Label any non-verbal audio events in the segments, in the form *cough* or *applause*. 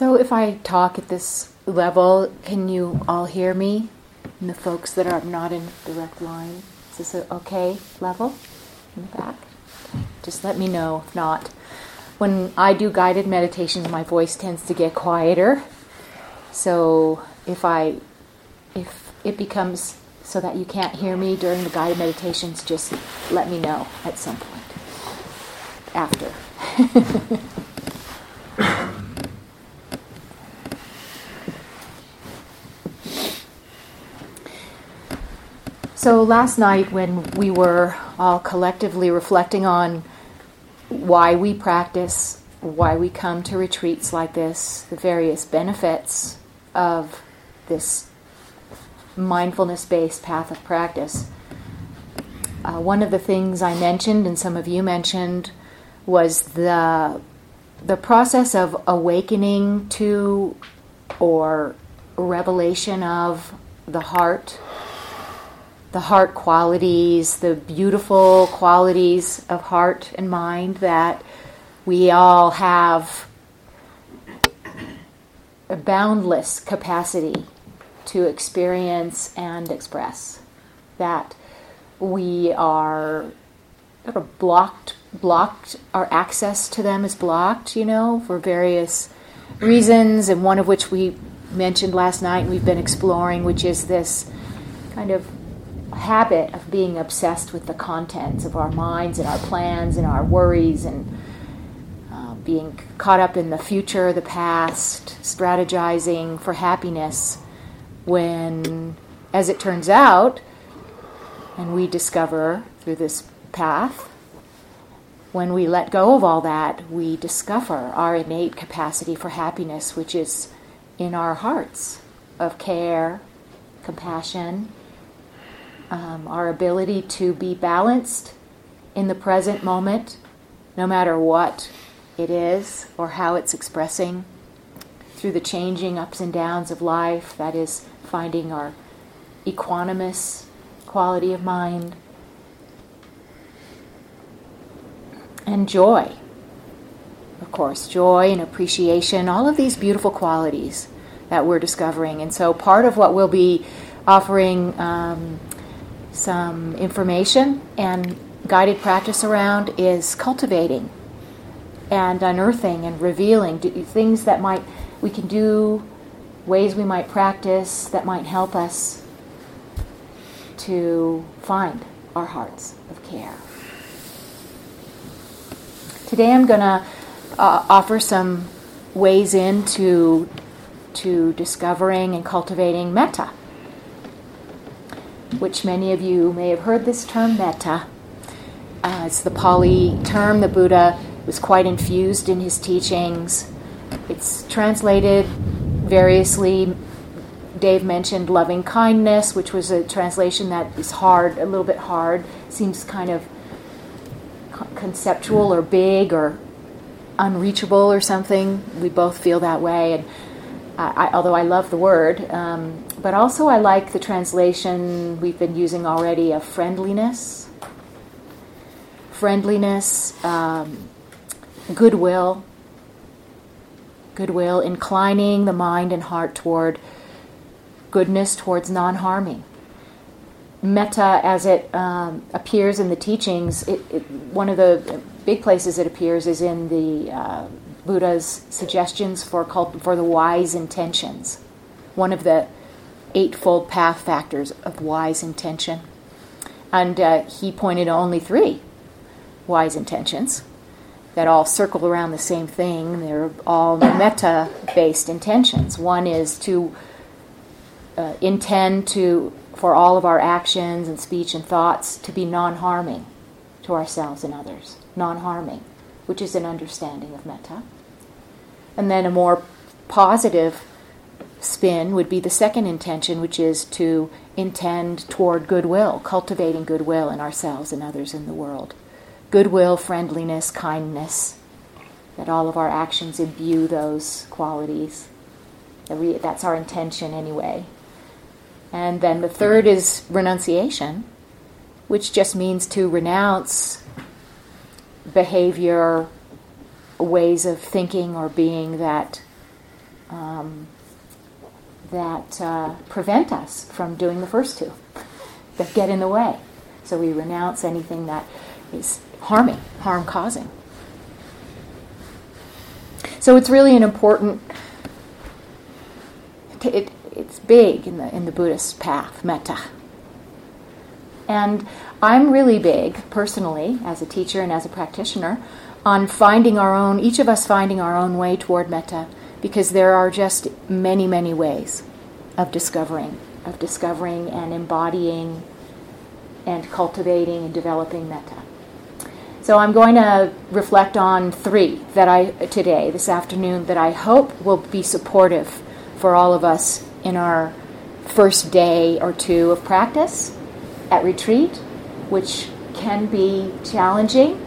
So, if I talk at this level, can you all hear me? And the folks that are not in direct line, is this a okay level in the back? Just let me know if not. When I do guided meditations, my voice tends to get quieter. So, if I if it becomes so that you can't hear me during the guided meditations, just let me know at some point after. *laughs* so last night, when we were all collectively reflecting on why we practice, why we come to retreats like this, the various benefits of this mindfulness based path of practice. Uh, one of the things I mentioned, and some of you mentioned, was the the process of awakening to or revelation of the heart, the heart qualities, the beautiful qualities of heart and mind that we all have a boundless capacity to experience and express. That we are sort of blocked, blocked, our access to them is blocked, you know, for various reasons, and one of which we mentioned last night and we've been exploring, which is this kind of habit of being obsessed with the contents of our minds and our plans and our worries and uh, being caught up in the future, the past, strategizing for happiness when, as it turns out, and we discover through this path, when we let go of all that, we discover our innate capacity for happiness, which is in our hearts of care, compassion, um, our ability to be balanced in the present moment, no matter what it is or how it's expressing, through the changing ups and downs of life, that is, finding our equanimous quality of mind, and joy. Of course, joy and appreciation, all of these beautiful qualities that we're discovering. And so, part of what we'll be offering um, some information and guided practice around is cultivating and unearthing and revealing things that might we can do ways we might practice that might help us to find our hearts of care. Today I'm going to uh, offer some ways into to discovering and cultivating metta, which many of you may have heard this term metta. Uh, it's the Pali term. The Buddha was quite infused in his teachings. It's translated variously. Dave mentioned loving kindness, which was a translation that is hard, a little bit hard, seems kind of conceptual or big or unreachable or something. We both feel that way, and I, I, although I love the word, um, but also I like the translation we've been using already of friendliness, friendliness, um, goodwill, goodwill, inclining the mind and heart toward goodness, towards non harming. Metta, as it um, appears in the teachings, it, it, one of the big places it appears is in the uh, Buddha's suggestions for cult- for the wise intentions. One of the eightfold path factors of wise intention, and uh, he pointed only three wise intentions that all circle around the same thing. They're all metta based intentions. One is to uh, intend to, for all of our actions and speech and thoughts, to be non harming to ourselves and others. Non harming, which is an understanding of metta. And then a more positive spin would be the second intention, which is to intend toward goodwill, cultivating goodwill in ourselves and others in the world goodwill, friendliness, kindness, that all of our actions imbue those qualities. That's our intention anyway. And then the third is renunciation, which just means to renounce behavior, ways of thinking or being that um, that uh, prevent us from doing the first two, that get in the way. So we renounce anything that is harming, harm causing. So it's really an important. It, it's big in the in the Buddhist path, metta. And I'm really big personally, as a teacher and as a practitioner, on finding our own. Each of us finding our own way toward metta, because there are just many, many ways of discovering, of discovering and embodying, and cultivating and developing metta. So I'm going to reflect on three that I today, this afternoon, that I hope will be supportive for all of us in our first day or two of practice at retreat, which can be challenging,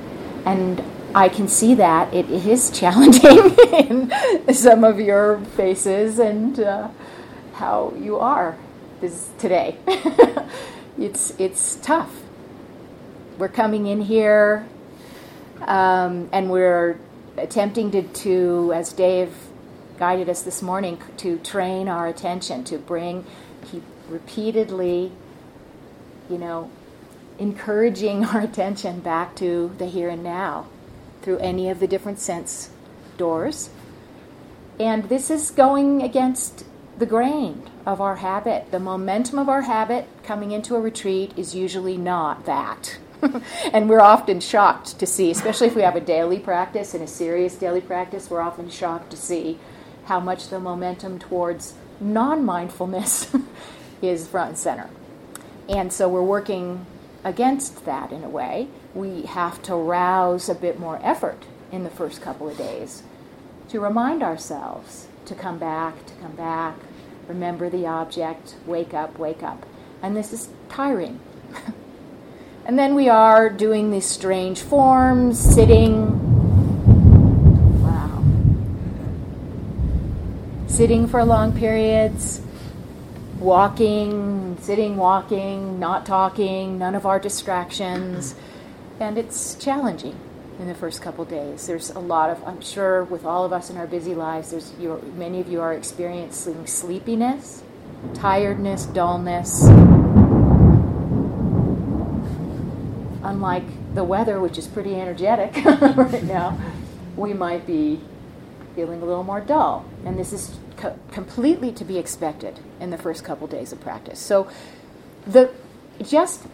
and I can see that it is *laughs* challenging in some of your faces and uh, how you are this today. *laughs* it's it's tough. We're coming in here um, and we're attempting to, to, as Dave guided us this morning, to train our attention, to bring, keep repeatedly, you know, encouraging *laughs* our attention back to the here and now through any of the different sense doors. And this is going against the grain of our habit. The momentum of our habit coming into a retreat is usually not that. *laughs* and we're often shocked to see, especially if we have a daily practice and a serious daily practice, we're often shocked to see how much the momentum towards non mindfulness *laughs* is front and center. And so we're working against that in a way. We have to rouse a bit more effort in the first couple of days to remind ourselves to come back, to come back, remember the object, wake up, wake up. And this is tiring. *laughs* And then we are doing these strange forms, sitting. Wow. Sitting for long periods, walking, sitting, walking, not talking, none of our distractions. And it's challenging in the first couple days. There's a lot of, I'm sure, with all of us in our busy lives, there's many of you are experiencing sleepiness, tiredness, dullness unlike the weather, which is pretty energetic *laughs* right now, we might be feeling a little more dull. And this is co- completely to be expected in the first couple days of practice. So, the just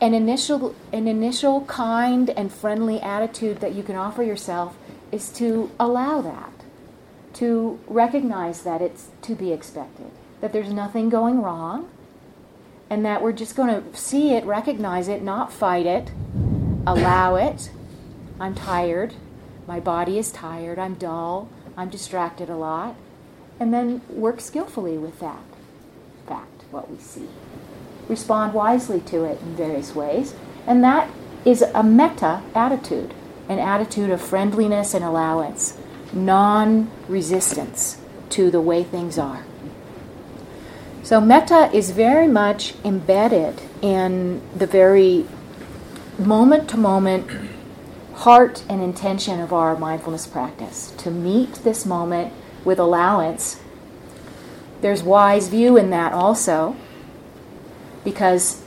an initial an initial kind and friendly attitude that you can offer yourself is to allow that, to recognize that it's to be expected, that there's nothing going wrong, and that we're just going to see it, recognize it, not fight it, allow it. I'm tired. My body is tired. I'm dull. I'm distracted a lot. And then work skillfully with that fact, what we see. Respond wisely to it in various ways. And that is a metta attitude, an attitude of friendliness and allowance, non resistance to the way things are. So, metta is very much embedded in the very moment to moment heart and intention of our mindfulness practice to meet this moment with allowance. There's wise view in that also, because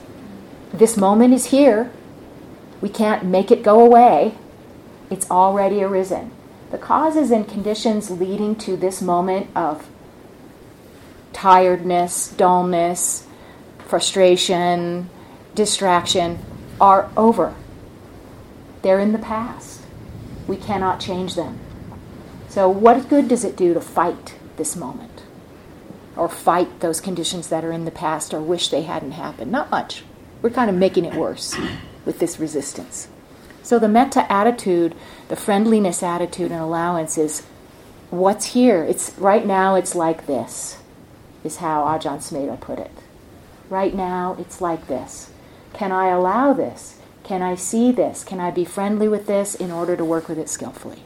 this moment is here. We can't make it go away. It's already arisen. The causes and conditions leading to this moment of tiredness, dullness, frustration, distraction are over. They're in the past. We cannot change them. So, what good does it do to fight this moment? Or fight those conditions that are in the past or wish they hadn't happened? Not much. We're kind of making it worse with this resistance. So, the metta attitude, the friendliness attitude and allowance is what's here. It's right now it's like this is how Ajahn Sumedho put it. Right now, it's like this. Can I allow this? Can I see this? Can I be friendly with this in order to work with it skillfully?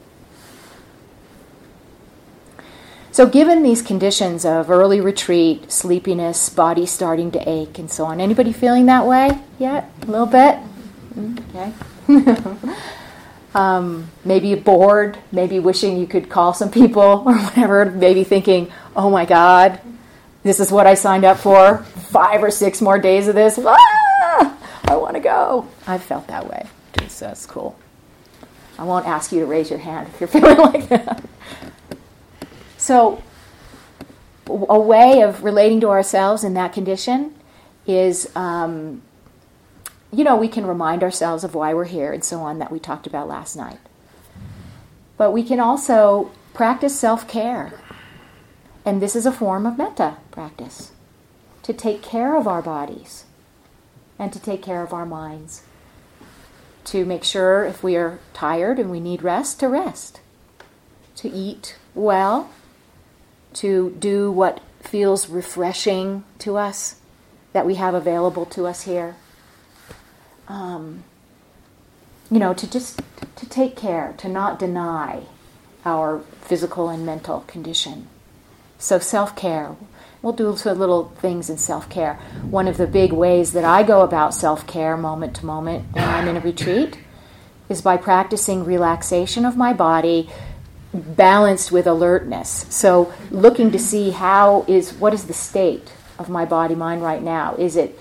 So, given these conditions of early retreat, sleepiness, body starting to ache, and so on, anybody feeling that way yet? A little bit? Mm, okay. *laughs* Um, maybe bored, maybe wishing you could call some people *laughs* or whatever, maybe thinking, oh my God, this is what I signed up for. Five or six more days of this. Ah, I want to go. I've felt that way. So that's cool. I won't ask you to raise your hand if you're *laughs* feeling like that. So, a way of relating to ourselves in that condition is, um, you know, we can remind ourselves of why we're here and so on that we talked about last night. But we can also practice self care. And this is a form of metta practice to take care of our bodies and to take care of our minds. To make sure if we are tired and we need rest, to rest. To eat well to do what feels refreshing to us that we have available to us here. Um, you know, to just to take care, to not deny our physical and mental condition. So self care. We'll do little things in self care. One of the big ways that I go about self care moment to moment when I'm in a retreat is by practicing relaxation of my body balanced with alertness. So looking to see how is what is the state of my body mind right now? Is it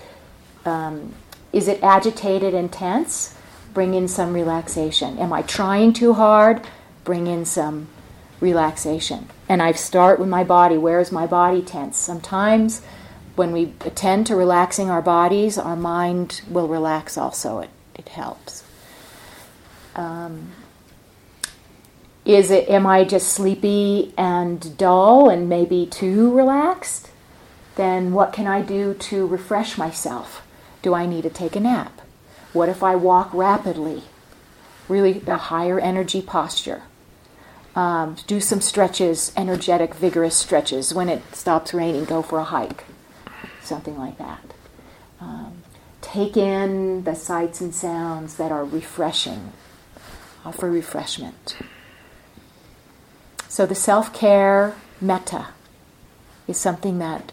um, is it agitated and tense? Bring in some relaxation. Am I trying too hard? Bring in some relaxation. And I start with my body. Where is my body tense? Sometimes when we attend to relaxing our bodies, our mind will relax also. It, it helps. Um, is it am I just sleepy and dull and maybe too relaxed? Then what can I do to refresh myself? Do I need to take a nap? What if I walk rapidly? Really a higher energy posture. Um, do some stretches, energetic, vigorous stretches. When it stops raining, go for a hike. Something like that. Um, take in the sights and sounds that are refreshing, offer refreshment. So the self care metta is something that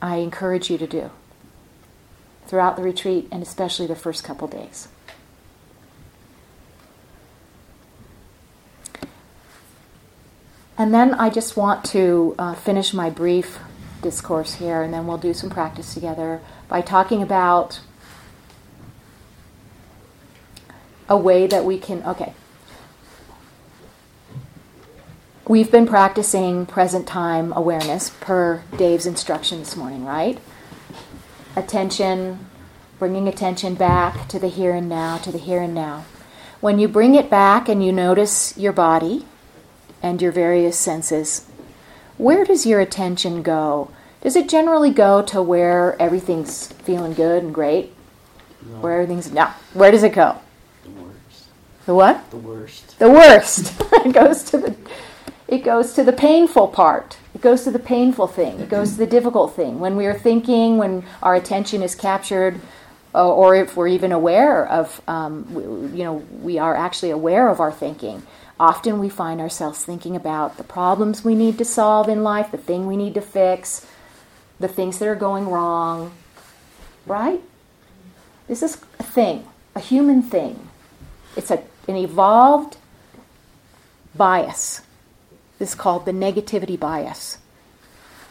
I encourage you to do throughout the retreat and especially the first couple days. And then I just want to uh, finish my brief discourse here, and then we'll do some practice together by talking about a way that we can. Okay, We've been practicing present time awareness per Dave's instruction this morning, right? Attention, bringing attention back to the here and now, to the here and now. When you bring it back and you notice your body and your various senses, where does your attention go? Does it generally go to where everything's feeling good and great? No. Where everything's no. Where does it go? The worst. The what? The worst. The worst. *laughs* it goes to the it goes to the painful part. It goes to the painful thing. It goes to the difficult thing. When we are thinking, when our attention is captured, uh, or if we're even aware of, um, you know, we are actually aware of our thinking. Often we find ourselves thinking about the problems we need to solve in life, the thing we need to fix, the things that are going wrong. Right? This is a thing, a human thing. It's a, an evolved bias is called the negativity bias.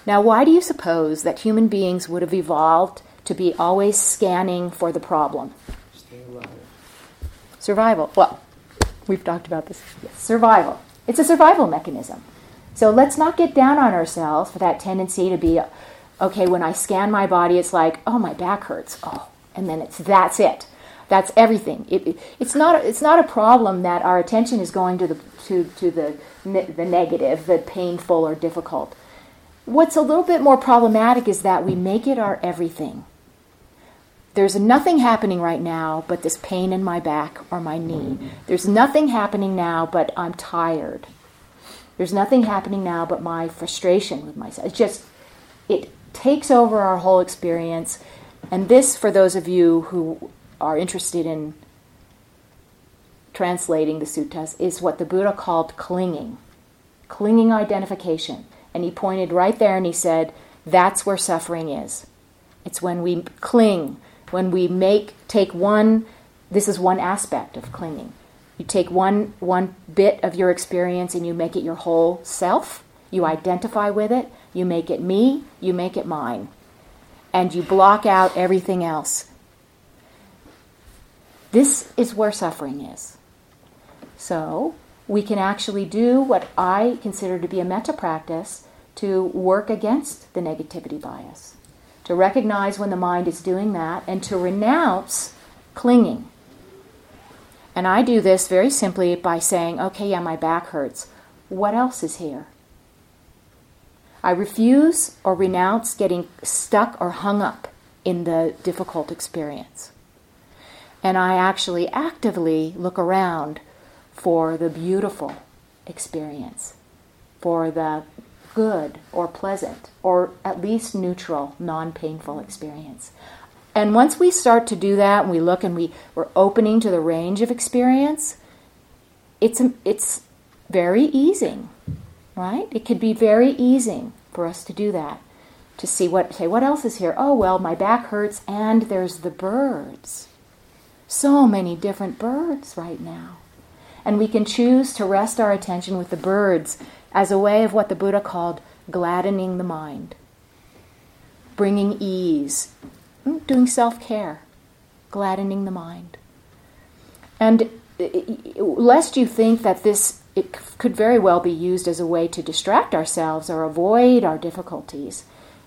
Now, why do you suppose that human beings would have evolved to be always scanning for the problem? Survival. Well, we've talked about this. Yes, survival. It's a survival mechanism. So let's not get down on ourselves for that tendency to be, okay, when I scan my body, it's like, oh, my back hurts. Oh, and then it's that's it. That's everything. It, it, it's not. It's not a problem that our attention is going to the to to the the negative, the painful or difficult. What's a little bit more problematic is that we make it our everything. There's nothing happening right now but this pain in my back or my knee. There's nothing happening now but I'm tired. There's nothing happening now but my frustration with myself. It's just, it takes over our whole experience. And this, for those of you who are interested in translating the suttas, is what the Buddha called clinging, clinging identification. And he pointed right there and he said, that's where suffering is. It's when we cling, when we make, take one, this is one aspect of clinging. You take one, one bit of your experience and you make it your whole self. You identify with it. You make it me. You make it mine. And you block out everything else. This is where suffering is. So, we can actually do what I consider to be a metta practice to work against the negativity bias, to recognize when the mind is doing that, and to renounce clinging. And I do this very simply by saying, okay, yeah, my back hurts. What else is here? I refuse or renounce getting stuck or hung up in the difficult experience. And I actually actively look around for the beautiful experience, for the good or pleasant or at least neutral, non painful experience. And once we start to do that and we look and we, we're opening to the range of experience, it's, it's very easing, right? It could be very easing for us to do that. To see what, say, what else is here? Oh, well, my back hurts and there's the birds. So many different birds right now. And we can choose to rest our attention with the birds as a way of what the Buddha called gladdening the mind, bringing ease, hmm, doing self care, gladdening the mind. And lest you think that this it could very well be used as a way to distract ourselves or avoid our difficulties.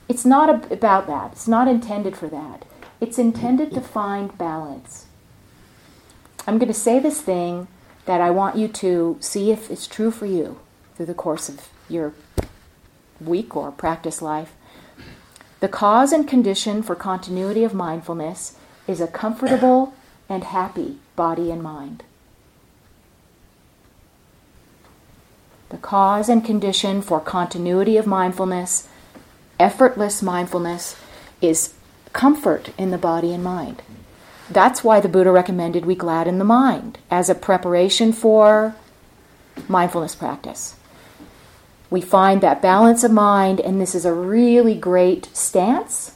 It's not about that. It's not intended for that. It's intended to find balance. I'm going to say this thing that I want you to see if it's true for you through the course of your week or practice life. The cause and condition for continuity of mindfulness is a comfortable and happy body and mind. The cause and condition for continuity of mindfulness, effortless mindfulness, is comfort in the body and mind. That's why the Buddha recommended we gladden the mind as a preparation for mindfulness practice. We find that balance of mind, and this is a really great stance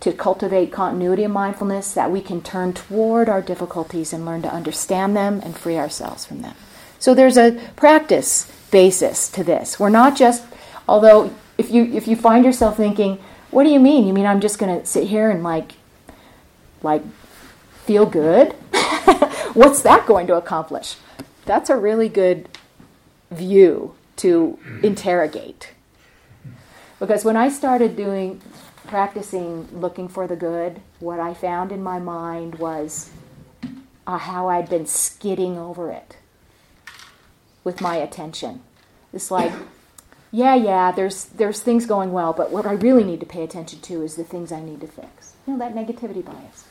to cultivate continuity of mindfulness that we can turn toward our difficulties and learn to understand them and free ourselves from them. So there's a practice basis to this. We're not just, although if you if you find yourself thinking, what do you mean? You mean I'm just going to sit here and like like feel good? *laughs* What's that going to accomplish? That's a really good view to interrogate. Because when I started doing practicing looking for the good, what I found in my mind was uh, how I'd been skidding over it with my attention. It's like, yeah, yeah, there's there's things going well, but what I really need to pay attention to is the things I need to fix. You know, that negativity bias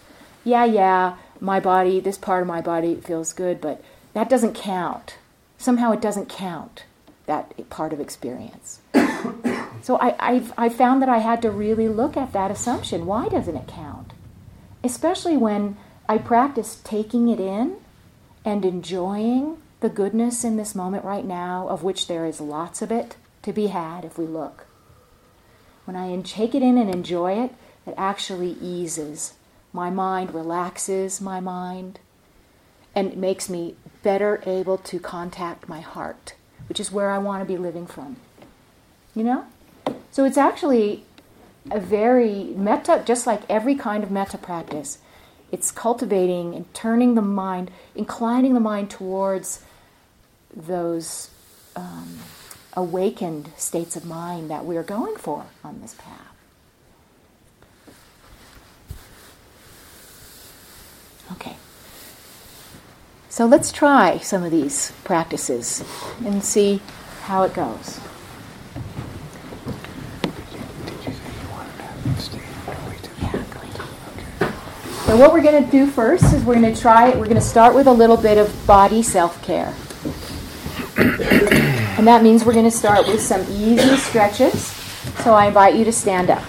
yeah, yeah, my body, this part of my body feels good, but that doesn't count. Somehow it doesn't count, that part of experience. so I, I've, I found that I had to really look at that assumption. Why doesn't it count? Especially when I practice taking it in and enjoying the goodness in this moment right now, of which there is lots of it to be had if we look. When I take it in and enjoy it, it actually eases my mind relaxes my mind and it makes me better able to contact my heart, which is where I want to be living from. You know? So it's actually a very metta, just like every kind of metta practice, it's cultivating and turning the mind, inclining the mind towards those um, awakened states of mind that we're going for on this path. Okay. So let's try some of these practices and see how it goes. So what we're going to do first is we're going to try we're going to start with a little bit of body self-care. *coughs* and that means we're going to start with some easy stretches. So I invite you to stand up.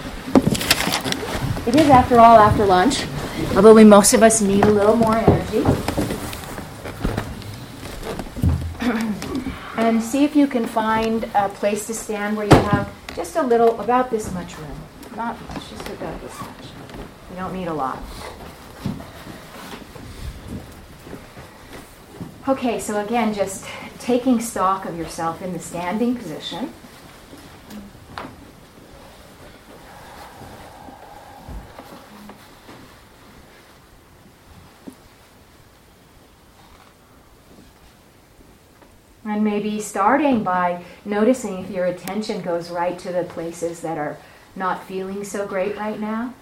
It is after all after lunch although we, most of us need a little more energy. And see if you can find a place to stand where you have just a little, about this much room. Not much, just about this much. You don't need a lot. Okay, so again, just taking stock of yourself in the standing position. And maybe starting by noticing if your attention goes right to the places that are not feeling so great right now.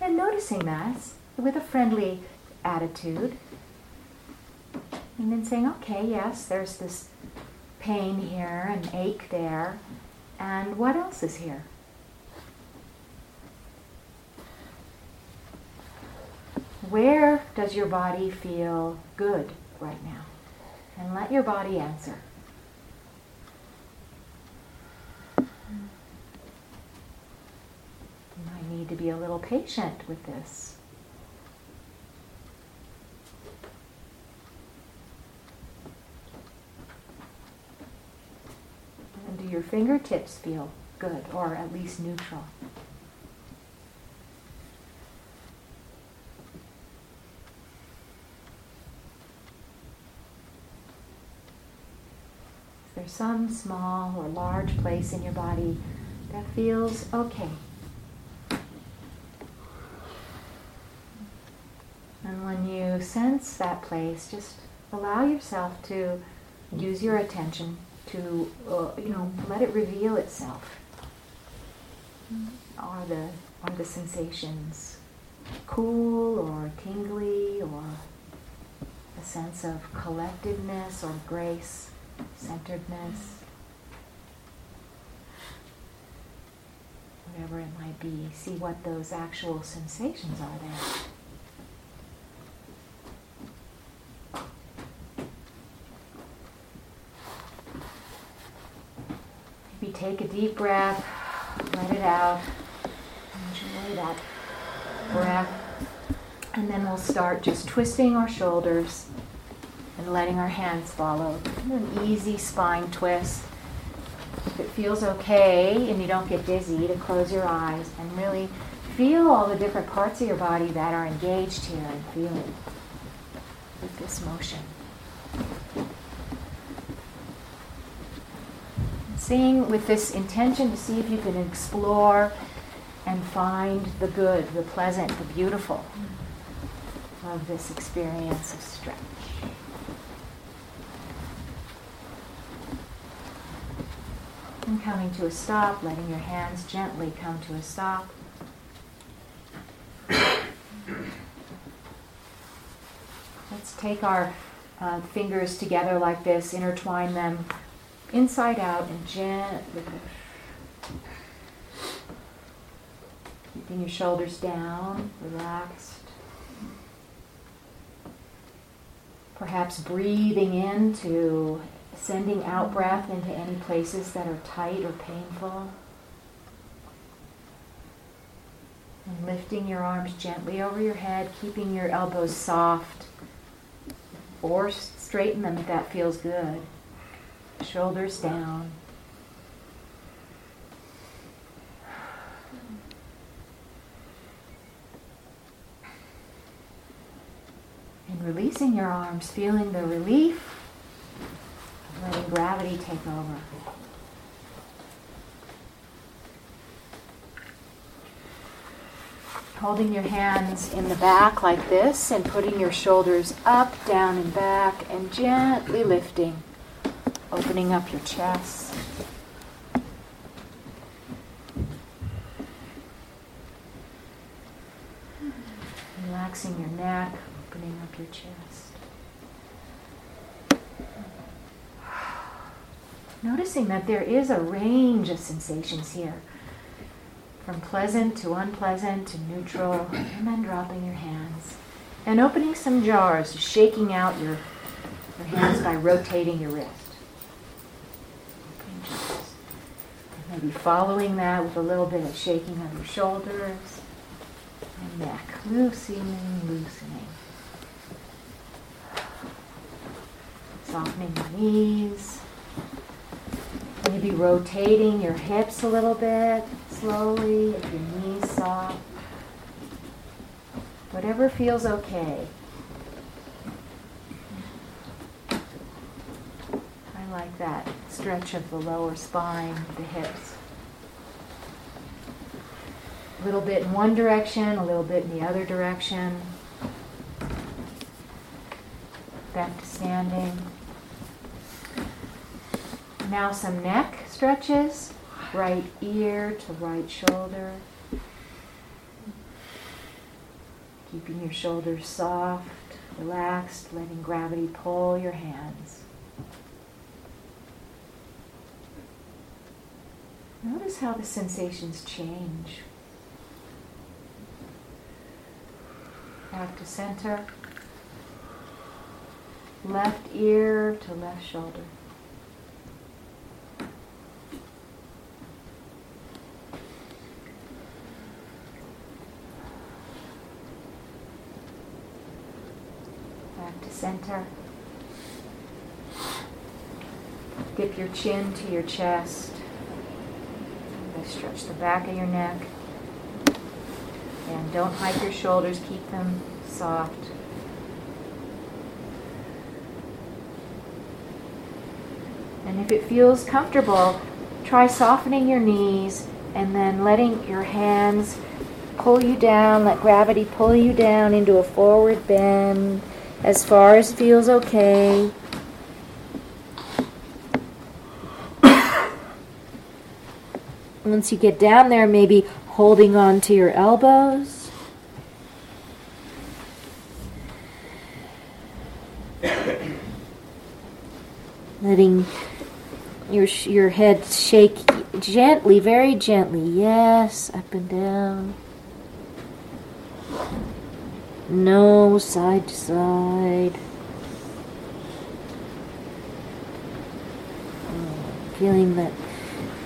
And noticing that with a friendly attitude. And then saying, okay, yes, there's this pain here and ache there. And what else is here? Where does your body feel good right now? And let your body answer. You might need to be a little patient with this. And do your fingertips feel good or at least neutral? There's some small or large place in your body that feels okay. And when you sense that place, just allow yourself to use your attention to, uh, you know, let it reveal itself. Are the are the sensations cool or tingly or a sense of collectedness or grace? Centeredness, whatever it might be, see what those actual sensations are there. Maybe take a deep breath, let it out, enjoy that breath, and then we'll start just twisting our shoulders and letting our hands follow. An easy spine twist. If it feels okay and you don't get dizzy, to close your eyes and really feel all the different parts of your body that are engaged here and feeling with this motion. Seeing with this intention to see if you can explore and find the good, the pleasant, the beautiful of this experience of stretch. Coming to a stop, letting your hands gently come to a stop. Let's take our uh, fingers together like this, intertwine them inside out, and gently keeping your shoulders down, relaxed. Perhaps breathing into Sending out breath into any places that are tight or painful. And lifting your arms gently over your head, keeping your elbows soft. Or straighten them if that feels good. Shoulders down. And releasing your arms, feeling the relief letting gravity take over. Holding your hands in the back like this and putting your shoulders up, down, and back, and gently lifting, opening up your chest. Relaxing your neck, opening up your chest. Noticing that there is a range of sensations here from pleasant to unpleasant to neutral, and then dropping your hands and opening some jars, shaking out your, your hands by rotating your wrist. Maybe following that with a little bit of shaking of your shoulders and neck, loosening, loosening. Softening the knees. Maybe rotating your hips a little bit slowly if your knees soft. Whatever feels okay. I like that stretch of the lower spine, the hips. A little bit in one direction, a little bit in the other direction. Back to standing. Now some neck stretches, right ear to right shoulder. Keeping your shoulders soft, relaxed, letting gravity pull your hands. Notice how the sensations change. Back to center. Left ear to left shoulder. Back to center. Dip your chin to your chest. Stretch the back of your neck. And don't hike your shoulders, keep them soft. And if it feels comfortable, try softening your knees and then letting your hands pull you down, let gravity pull you down into a forward bend as far as feels okay. Once you get down there, maybe holding on to your elbows. Letting your your head shake gently, very gently. Yes, up and down. No, side to side. Oh, feeling that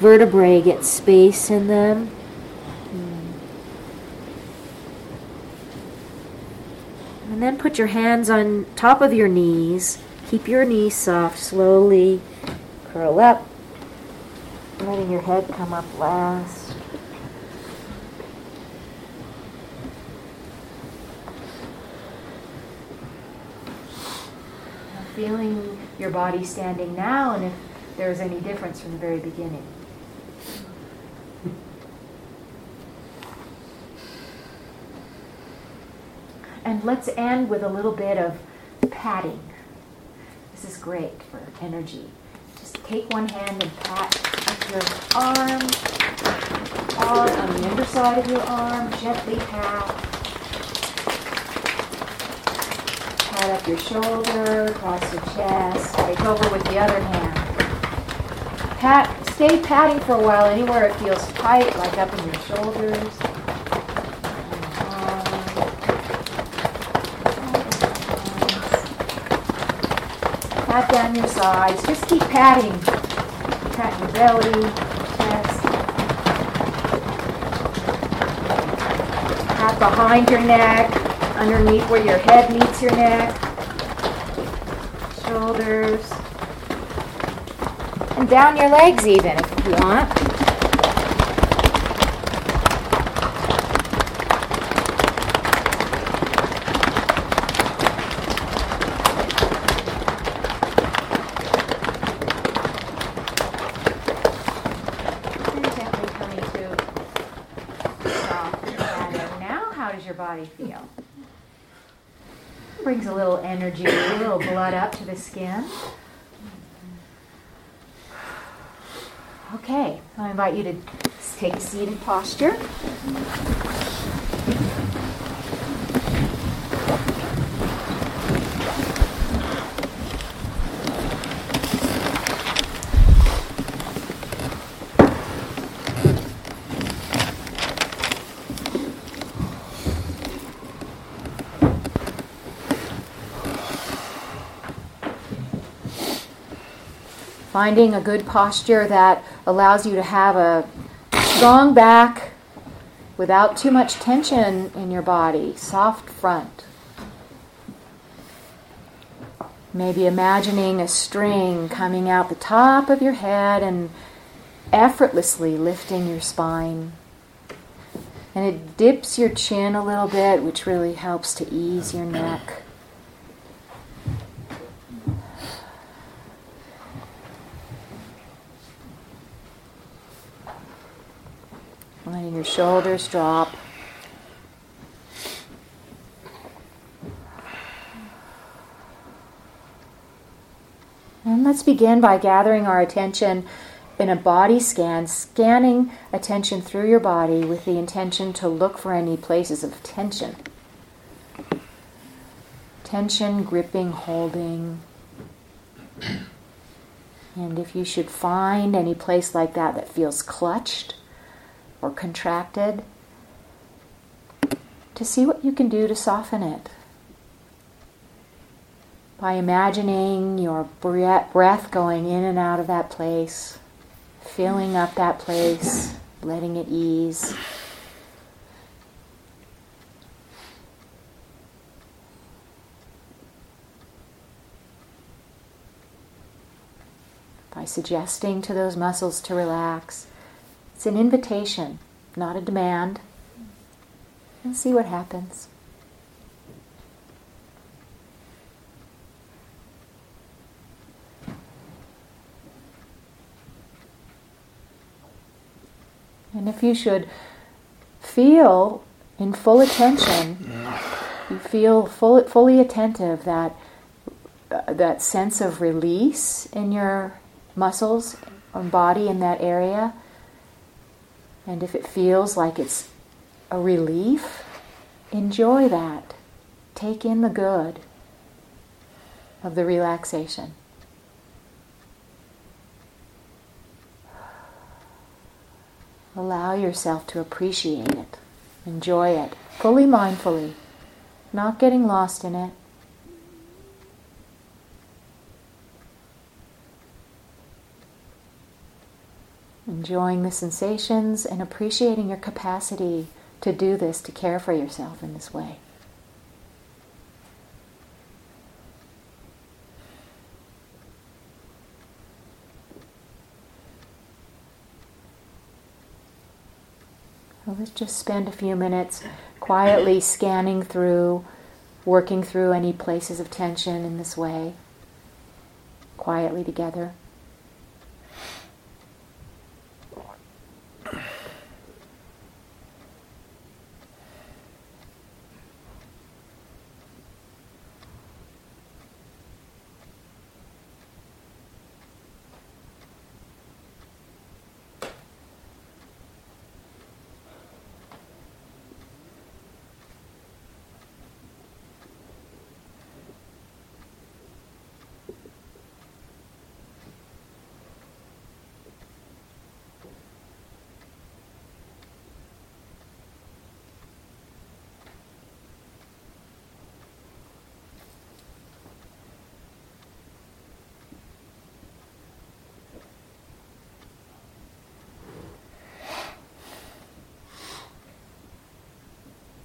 vertebrae get space in them. Hmm. And then put your hands on top of your knees. Keep your knees soft. Slowly curl up. Letting your head come up last. Feeling your body standing now, and if there's any difference from the very beginning. And let's end with a little bit of patting. This is great for energy. Just take one hand and pat your arm, on the underside of your arm, gently pat. Up your shoulder, across your chest, take over with the other hand. Pat, stay patting for a while anywhere it feels tight, like up in your shoulders. pat down your sides. Just keep patting. Pat your belly, chest. Pat behind your neck, underneath where your head meets your neck. Shoulders. And down your legs even if you want. brings a little energy, a little blood up to the skin. Okay, I invite you to take a seated posture. Finding a good posture that allows you to have a strong back without too much tension in your body, soft front. Maybe imagining a string coming out the top of your head and effortlessly lifting your spine. And it dips your chin a little bit, which really helps to ease your neck. Shoulders drop. And let's begin by gathering our attention in a body scan, scanning attention through your body with the intention to look for any places of tension. Tension, gripping, holding. And if you should find any place like that that feels clutched or contracted, to see what you can do to soften it by imagining your breath going in and out of that place, filling up that place, letting it ease. By suggesting to those muscles to relax. It's an invitation, not a demand. And see what happens. And if you should feel in full attention, you feel full, fully attentive that uh, that sense of release in your muscles and body in that area. And if it feels like it's a relief, enjoy that. Take in the good of the relaxation. Allow yourself to appreciate it, enjoy it, fully mindfully, not getting lost in it. Enjoying the sensations and appreciating your capacity to do this, to care for yourself in this way. let's just spend a few minutes quietly scanning through, working through any places of tension in this way, quietly together.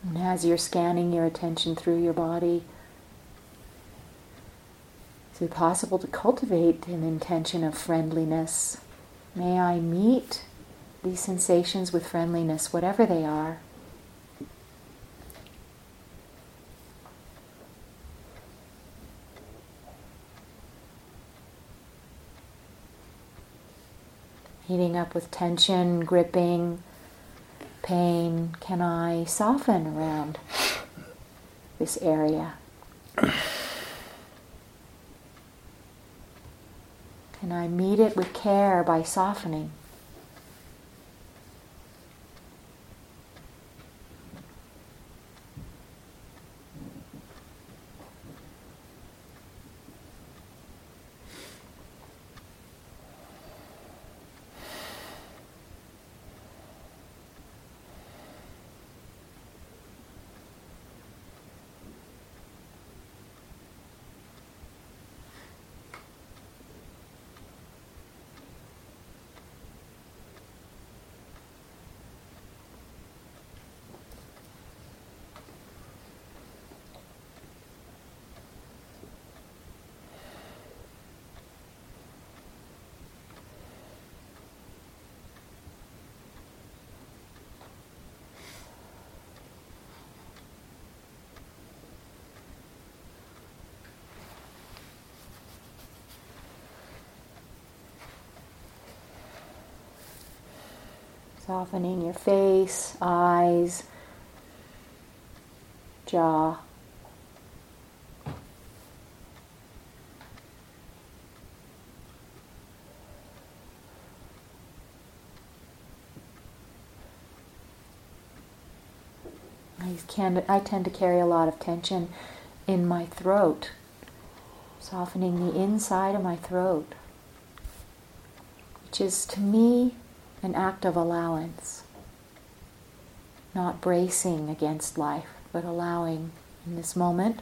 And as you're scanning your attention through your body, is it possible to cultivate an intention of friendliness? May I meet these sensations with friendliness, whatever they are. Heating up with tension, gripping, pain can I soften around this area? Can I meet it with care by softening? Softening your face, eyes, jaw. I, can, I tend to carry a lot of tension in my throat, softening the inside of my throat, which is to me an act of allowance, not bracing against life, but allowing in this moment.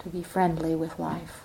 To be friendly with life.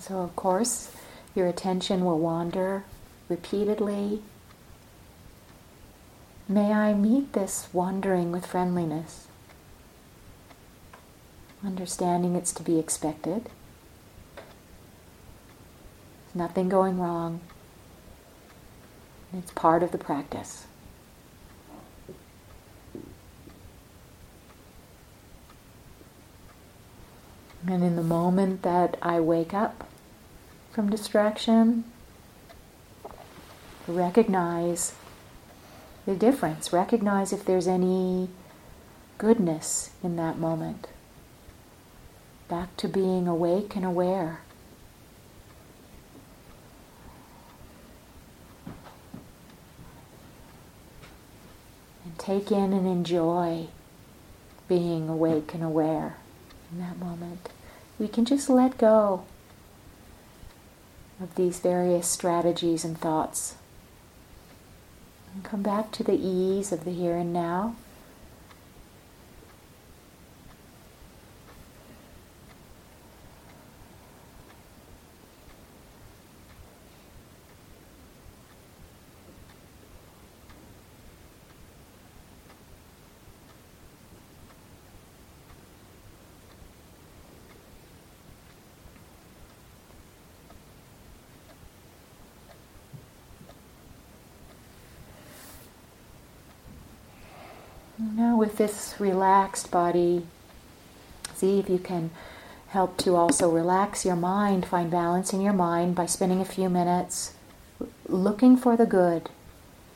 So, of course, your attention will wander repeatedly. May I meet this wandering with friendliness, understanding it's to be expected. There's nothing going wrong. It's part of the practice. And in the moment that I wake up from distraction, recognize the difference. Recognize if there's any goodness in that moment. Back to being awake and aware. And take in and enjoy being awake and aware in that moment. We can just let go of these various strategies and thoughts. And come back to the ease of the here and now. Now, with this relaxed body, see if you can help to also relax your mind, find balance in your mind by spending a few minutes looking for the good,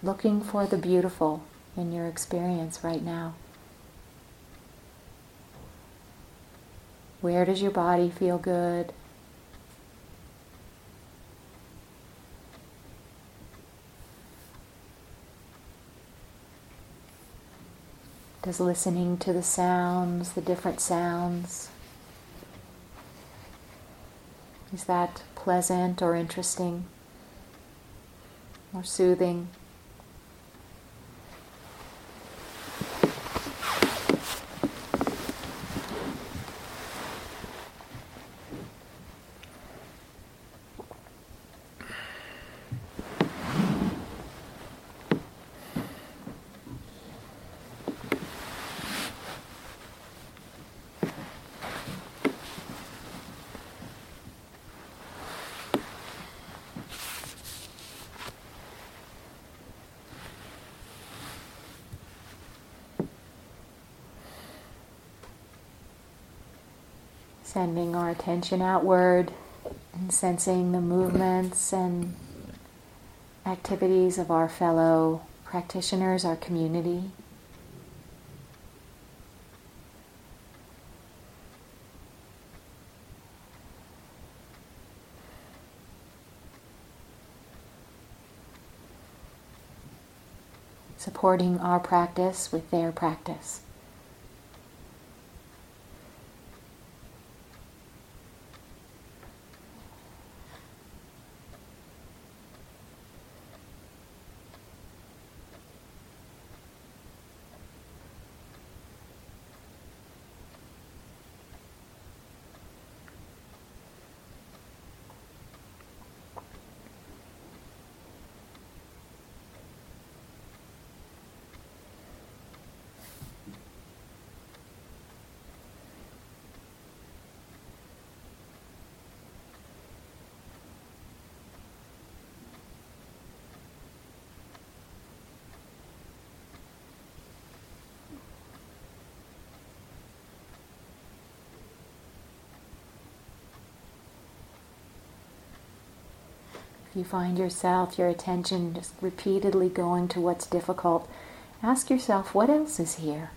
looking for the beautiful in your experience right now. Where does your body feel good? Does listening to the sounds, the different sounds, is that pleasant or interesting or soothing? Sending our attention outward and sensing the movements and activities of our fellow practitioners, our community. Supporting our practice with their practice. You find yourself, your attention just repeatedly going to what's difficult, ask yourself, what else is here?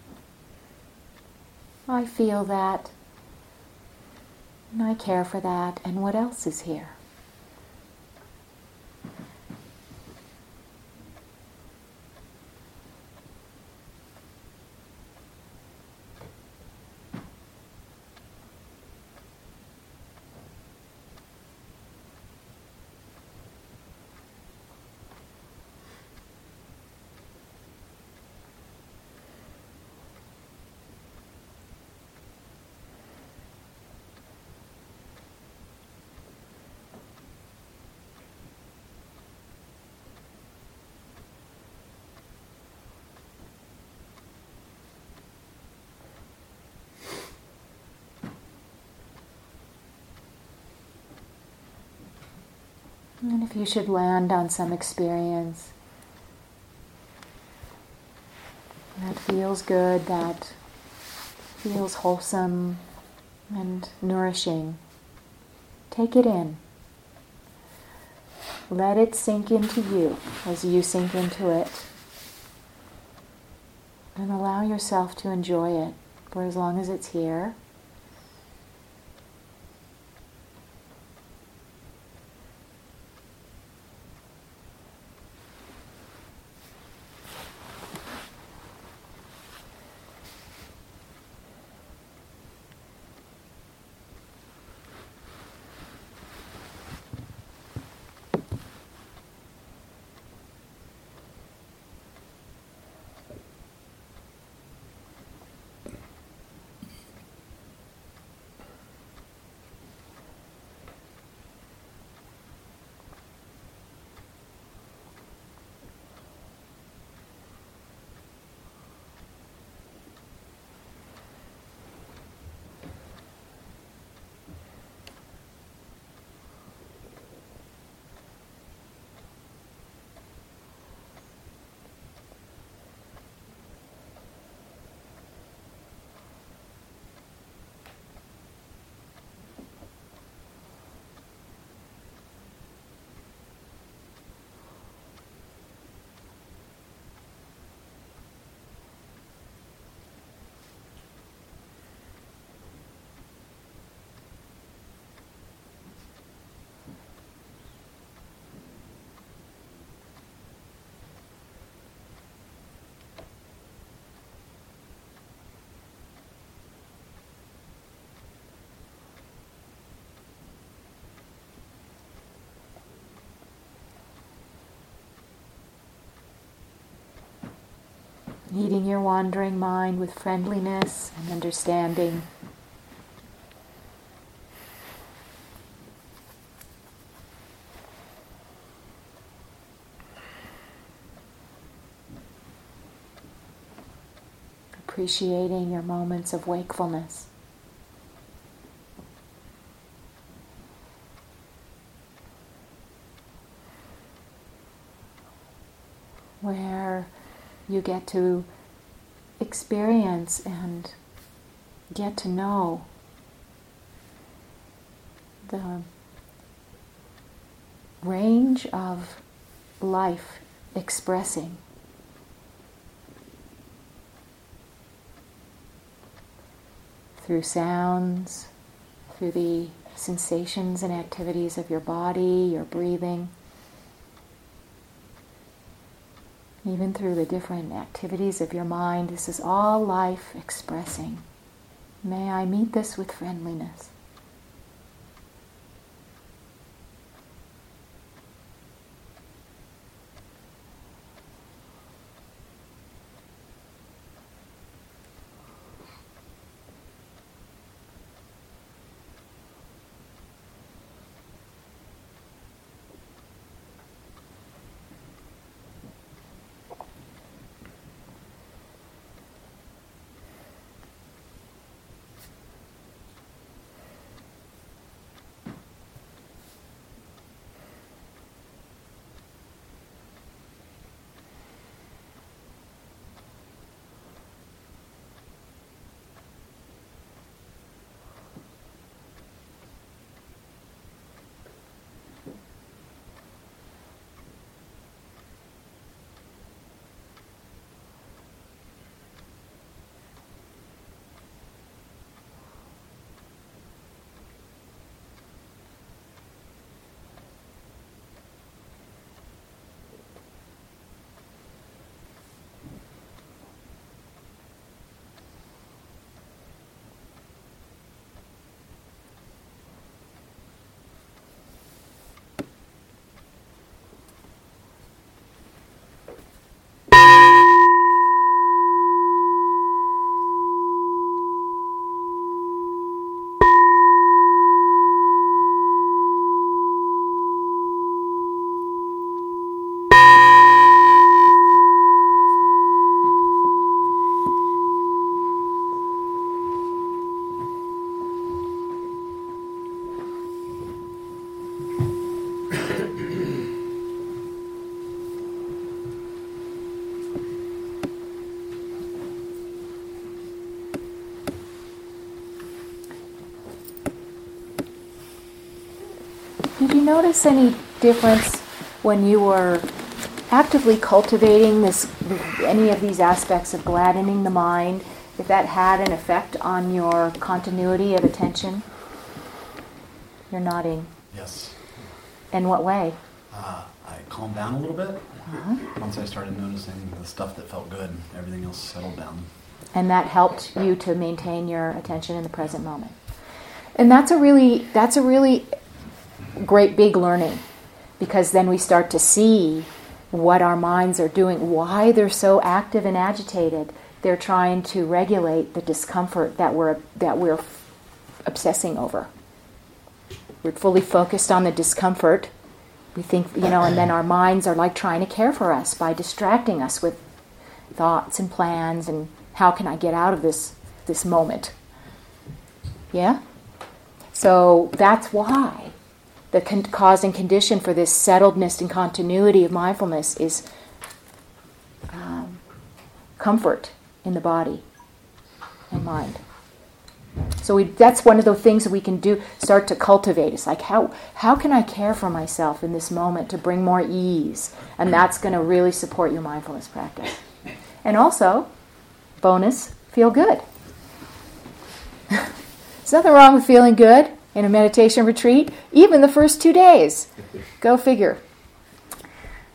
I feel that, and I care for that, and what else is here? And if you should land on some experience that feels good, that feels wholesome and nourishing, take it in. Let it sink into you as you sink into it. And allow yourself to enjoy it for as long as it's here. Meeting your wandering mind with friendliness and understanding. Appreciating your moments of wakefulness. Where you get to experience and get to know the range of life expressing. Through sounds, through the sensations and activities of your body, your breathing. Even through the different activities of your mind. This is all life expressing. May I meet this with friendliness. Notice any difference when you were actively cultivating this, any of these aspects of gladdening the mind? If that had an effect on your continuity of attention? You're nodding. Yes. In what way? Uh, I calmed down a little bit. Uh-huh. Once I started noticing the stuff that felt good, everything else settled down. And that helped you to maintain your attention in the present moment. And that's a really that's a really great big learning because then we start to see what our minds are doing, why they're so active and agitated. They're trying to regulate the discomfort that we're that we're obsessing over. We're fully focused on the discomfort. We think, you know, and then our minds are like trying to care for us by distracting us with thoughts and plans and how can I get out of this this moment? Yeah? So that's why the con- cause and condition for this settledness and continuity of mindfulness is um, comfort in the body and mind. So we, that's one of the things that we can do, start to cultivate. It's like, how, how can I care for myself in this moment to bring more ease? And that's going to really support your mindfulness practice. And also, bonus, feel good. *laughs* There's nothing wrong with feeling good in a meditation retreat, even the first two days. Go figure.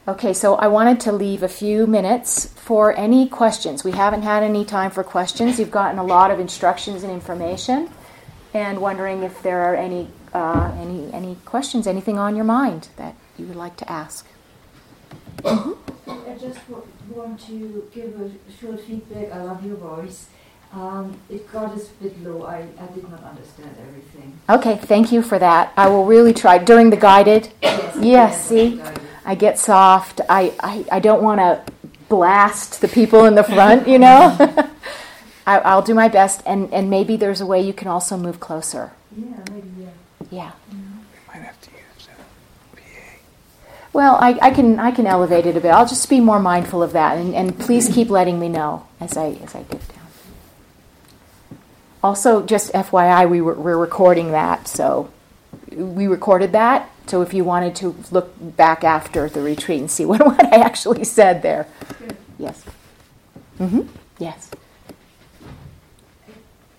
Okay, so I wanted to leave a few minutes for any questions. We haven't had any time for questions. You've gotten a lot of instructions and information, and wondering if there are any uh, any any questions, anything on your mind that you would like to ask. I just want to give a short feedback. I love your voice. Um, it got a bit low. I, I did not understand everything. Okay, thank you for that. I will really try. During the guided? Yes, yes see? Guided. I get soft. I, I, I don't want to blast the people in the front, you know? *laughs* I, I'll do my best, and, and maybe there's a way you can also move closer. Yeah, maybe, yeah. Yeah. Mm-hmm. Might have to use a PA. Well, I, I, can, I can elevate it a bit. I'll just be more mindful of that, and, and please keep letting me know as I, as I get down. Also, just FYI, we were, we're recording that, so we recorded that. So if you wanted to look back after the retreat and see *laughs* what, what I actually said there. Good. Yes. Mm-hmm. Yes.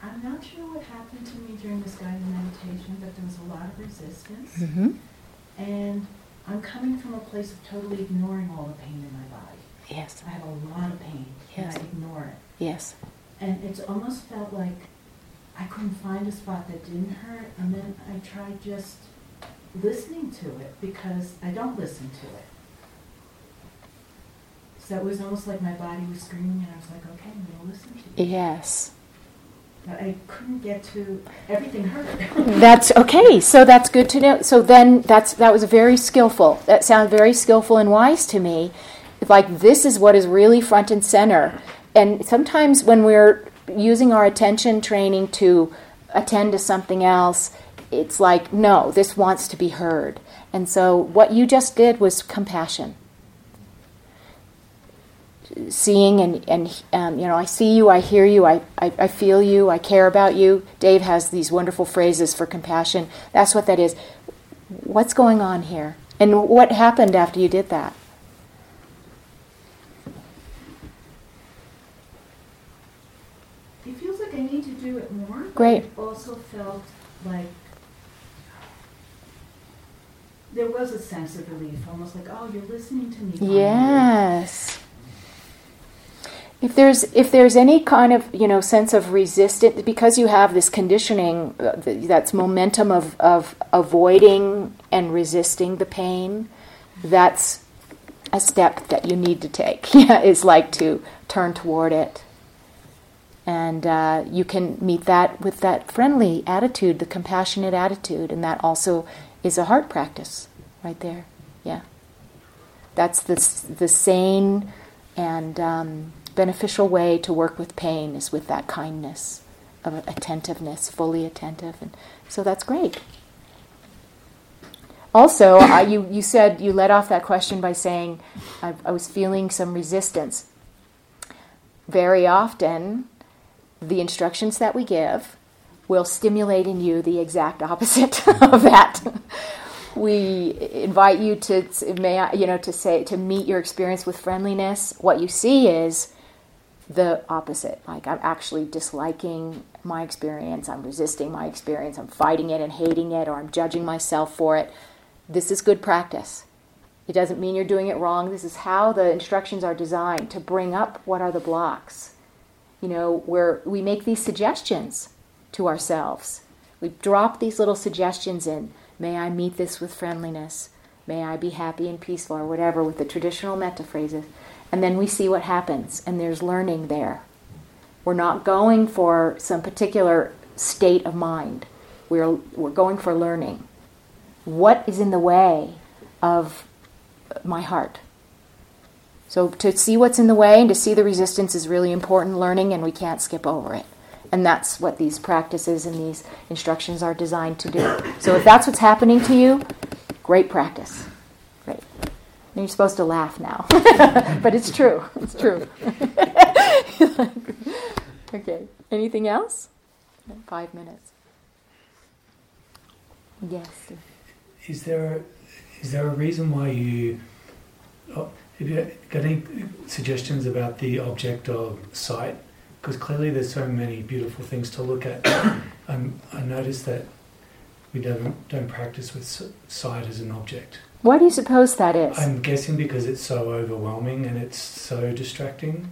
I'm not sure what happened to me during this guided meditation, but there was a lot of resistance. Mm-hmm. And I'm coming from a place of totally ignoring all the pain in my body. Yes. I have a lot of pain. Yes. And I ignore it. Yes. And it's almost felt like I couldn't find a spot that didn't hurt, and then I tried just listening to it because I don't listen to it. So it was almost like my body was screaming, and I was like, okay, I'm going to listen to you. Yes. But I couldn't get to everything hurt. *laughs* that's okay. So that's good to know. So then that's that was very skillful. That sounds very skillful and wise to me. Like this is what is really front and center. And sometimes when we're using our attention training to attend to something else, it's like, no, this wants to be heard. And so what you just did was compassion. Seeing and, and um, you know, I see you, I hear you, I, I, I feel you, I care about you. Dave has these wonderful phrases for compassion. That's what that is. What's going on here? And what happened after you did that? Great. It also felt like there was a sense of relief, almost like, oh, you're listening to me. Yes. If there's if there's any kind of you know sense of resistance because you have this conditioning uh, that's momentum of of avoiding and resisting the pain, that's a step that you need to take. *laughs* Yeah, is like to turn toward it and uh, you can meet that with that friendly attitude, the compassionate attitude, and that also is a heart practice right there. Yeah. That's the, the sane and um, beneficial way to work with pain is with that kindness of attentiveness, fully attentive. And so that's great. Also, you, you said you led off that question by saying, I, I was feeling some resistance. Very often, the instructions that we give will stimulate in you the exact opposite *laughs* of that. we invite you to may I, you know to say to meet your experience with friendliness. What you see is the opposite. Like I'm actually disliking my experience. I'm resisting my experience. I'm fighting it and hating it, or I'm judging myself for it. This is good practice. It doesn't mean you're doing it wrong. This is how the instructions are designed to bring up what are the blocks. You know, where we make these suggestions to ourselves. We drop these little suggestions in. May I meet this with friendliness. May I be happy and peaceful, or whatever, with the traditional metta phrases. And then we see what happens, and there's learning there. We're not going for some particular state of mind. We're, we're going for learning. What is in the way of my heart? So to see what's in the way and to see the resistance is really important learning, and we can't skip over it. And that's what these practices and these instructions are designed to do. So if that's what's happening to you, great practice. Great. And you're supposed to laugh now. *laughs* but it's true. It's true. *laughs* okay. Anything else? Five minutes. Yes. Is there is there a reason why you oh, you got any suggestions about the object of sight? because clearly there's so many beautiful things to look at. *coughs* um, I noticed that we don't, don't practice with sight as an object. Why do you suppose that is? I'm guessing because it's so overwhelming and it's so distracting.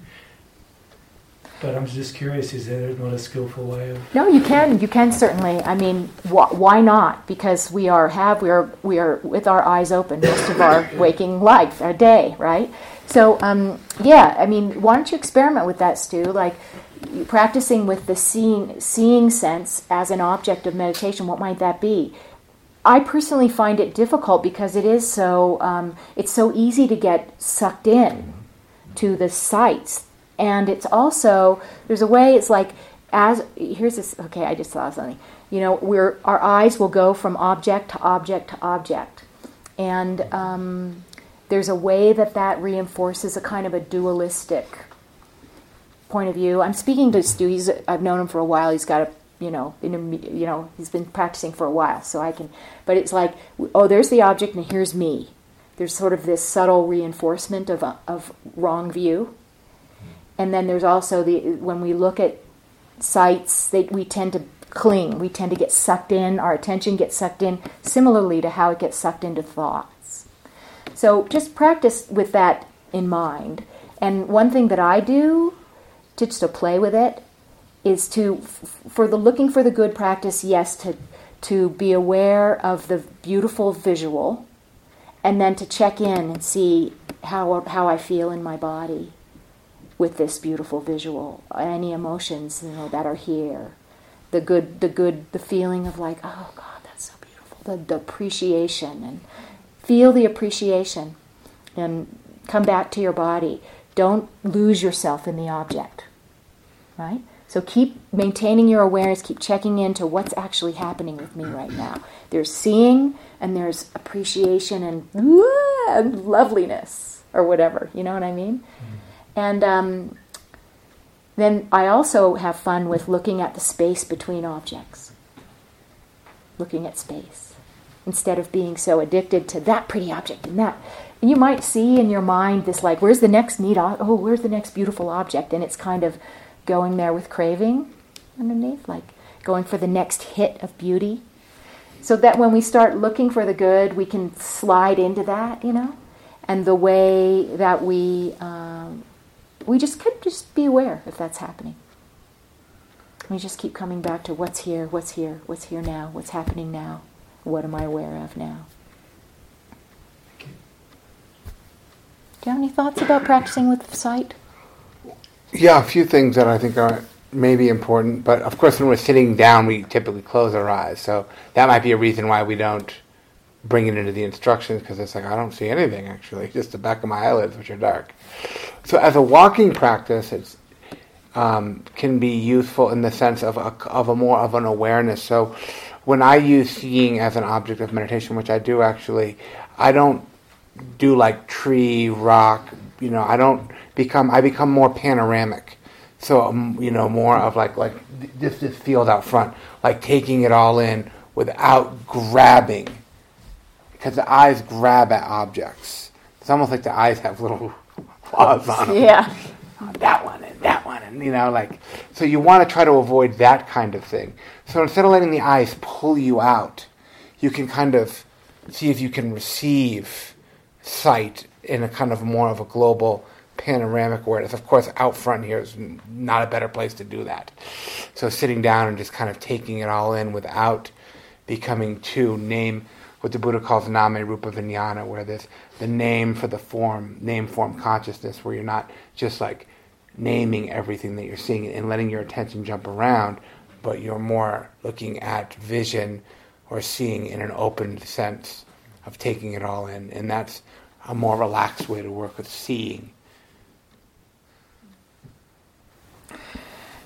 But I'm just curious: is there not a skillful way of? No, you can. You can certainly. I mean, wh- why not? Because we are have we are we are with our eyes open most of our *coughs* waking life, our day, right? So, um, yeah, I mean, why don't you experiment with that, Stu? Like practicing with the seeing, seeing sense as an object of meditation, what might that be? I personally find it difficult because it is so um, it's so easy to get sucked in to the sights, and it's also there's a way it's like as here's this. Okay, I just saw something. You know, we're our eyes will go from object to object to object, and um, there's a way that that reinforces a kind of a dualistic point of view. I'm speaking to Stu. He's, I've known him for a while. He's got a you know, you know, he's been practicing for a while, so I can. But it's like, oh, there's the object, and here's me. There's sort of this subtle reinforcement of of wrong view, and then there's also the when we look at sights, they, we tend to cling. We tend to get sucked in. Our attention gets sucked in, similarly to how it gets sucked into thoughts. So just practice with that in mind. And one thing that I do to just to play with it is to for the looking for the good practice, yes, to to be aware of the beautiful visual and then to check in and see how how I feel in my body with this beautiful visual. Any emotions, you know, that are here. The good the good the feeling of like, oh God, that's so beautiful. The, the appreciation and Feel the appreciation and come back to your body. Don't lose yourself in the object. Right? So keep maintaining your awareness, keep checking into what's actually happening with me right now. There's seeing and there's appreciation and, and loveliness or whatever. You know what I mean? And um, then I also have fun with looking at the space between objects, looking at space instead of being so addicted to that pretty object and that. And you might see in your mind this like, where's the next neat, oh, where's the next beautiful object? And it's kind of going there with craving underneath, like going for the next hit of beauty. So that when we start looking for the good, we can slide into that, you know? And the way that we, um, we just could just be aware if that's happening. We just keep coming back to what's here, what's here, what's here now, what's happening now. What am I aware of now? Do you have any thoughts about practicing with sight? Yeah, a few things that I think are maybe important, but of course, when we're sitting down, we typically close our eyes. So that might be a reason why we don't bring it into the instructions because it's like I don't see anything actually, *laughs* just the back of my eyelids, which are dark. So as a walking practice, it's um, can be useful in the sense of a, of a more of an awareness. So when I use seeing as an object of meditation, which I do actually, I don't do like tree, rock, you know, I don't become, I become more panoramic. So, um, you know, more of like, like this, this field out front, like taking it all in without grabbing. Because the eyes grab at objects. It's almost like the eyes have little *laughs* claws on them. Yeah. Oh, that one and that one and you know like so you want to try to avoid that kind of thing so instead of letting the eyes pull you out you can kind of see if you can receive sight in a kind of more of a global panoramic awareness of course out front here is not a better place to do that so sitting down and just kind of taking it all in without becoming too name what the Buddha calls nama rupa vijnana, where there's the name for the form, name form consciousness, where you're not just like naming everything that you're seeing and letting your attention jump around, but you're more looking at vision or seeing in an open sense of taking it all in. And that's a more relaxed way to work with seeing.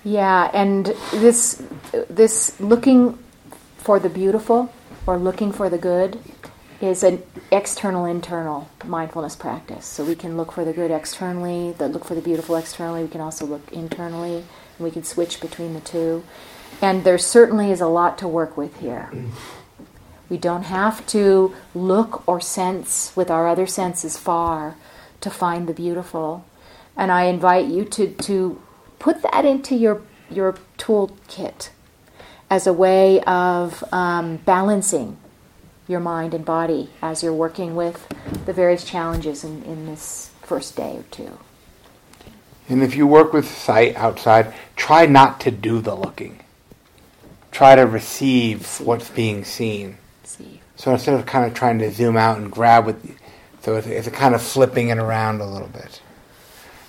Yeah, and this this looking for the beautiful or looking for the good is an external internal mindfulness practice. So we can look for the good externally, the look for the beautiful externally. We can also look internally, and we can switch between the two. And there certainly is a lot to work with here. We don't have to look or sense with our other senses far to find the beautiful. And I invite you to, to put that into your, your toolkit as a way of um, balancing your mind and body as you're working with the various challenges in, in this first day or two. And if you work with sight outside, try not to do the looking. Try to receive what's being seen. See. So instead of kind of trying to zoom out and grab with, so it's, it's a kind of flipping it around a little bit.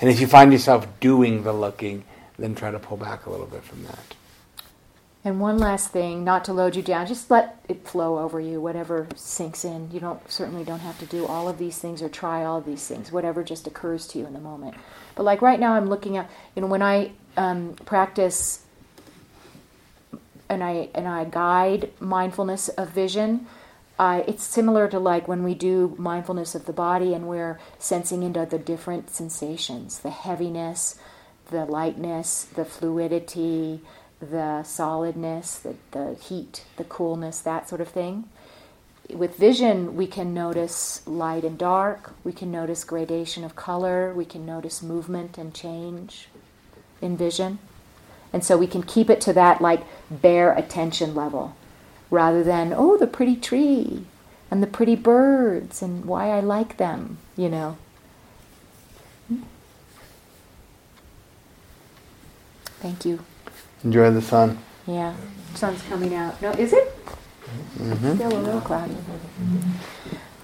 And if you find yourself doing the looking, then try to pull back a little bit from that. And one last thing, not to load you down, just let it flow over you, whatever sinks in. You don't certainly don't have to do all of these things or try all of these things, whatever just occurs to you in the moment. But like right now, I'm looking at you know when I um, practice and I and I guide mindfulness of vision. It's similar to like when we do mindfulness of the body and we're sensing into the different sensations, the heaviness, the lightness, the fluidity, the solidness, the, the heat, the coolness, that sort of thing. With vision, we can notice light and dark, we can notice gradation of color, we can notice movement and change in vision. And so we can keep it to that like bare attention level rather than, oh, the pretty tree and the pretty birds and why I like them, you know. Hmm. Thank you. Enjoy the sun. Yeah, sun's coming out. No, is it? Mm-hmm. Still a little cloudy.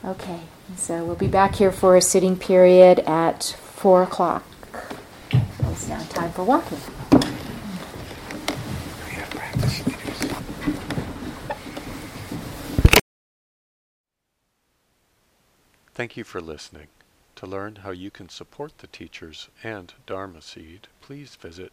Okay, so we'll be back here for a sitting period at four o'clock. It's now time for walking. We have practice leaders. Thank you for listening. To learn how you can support the teachers and Dharma Seed, please visit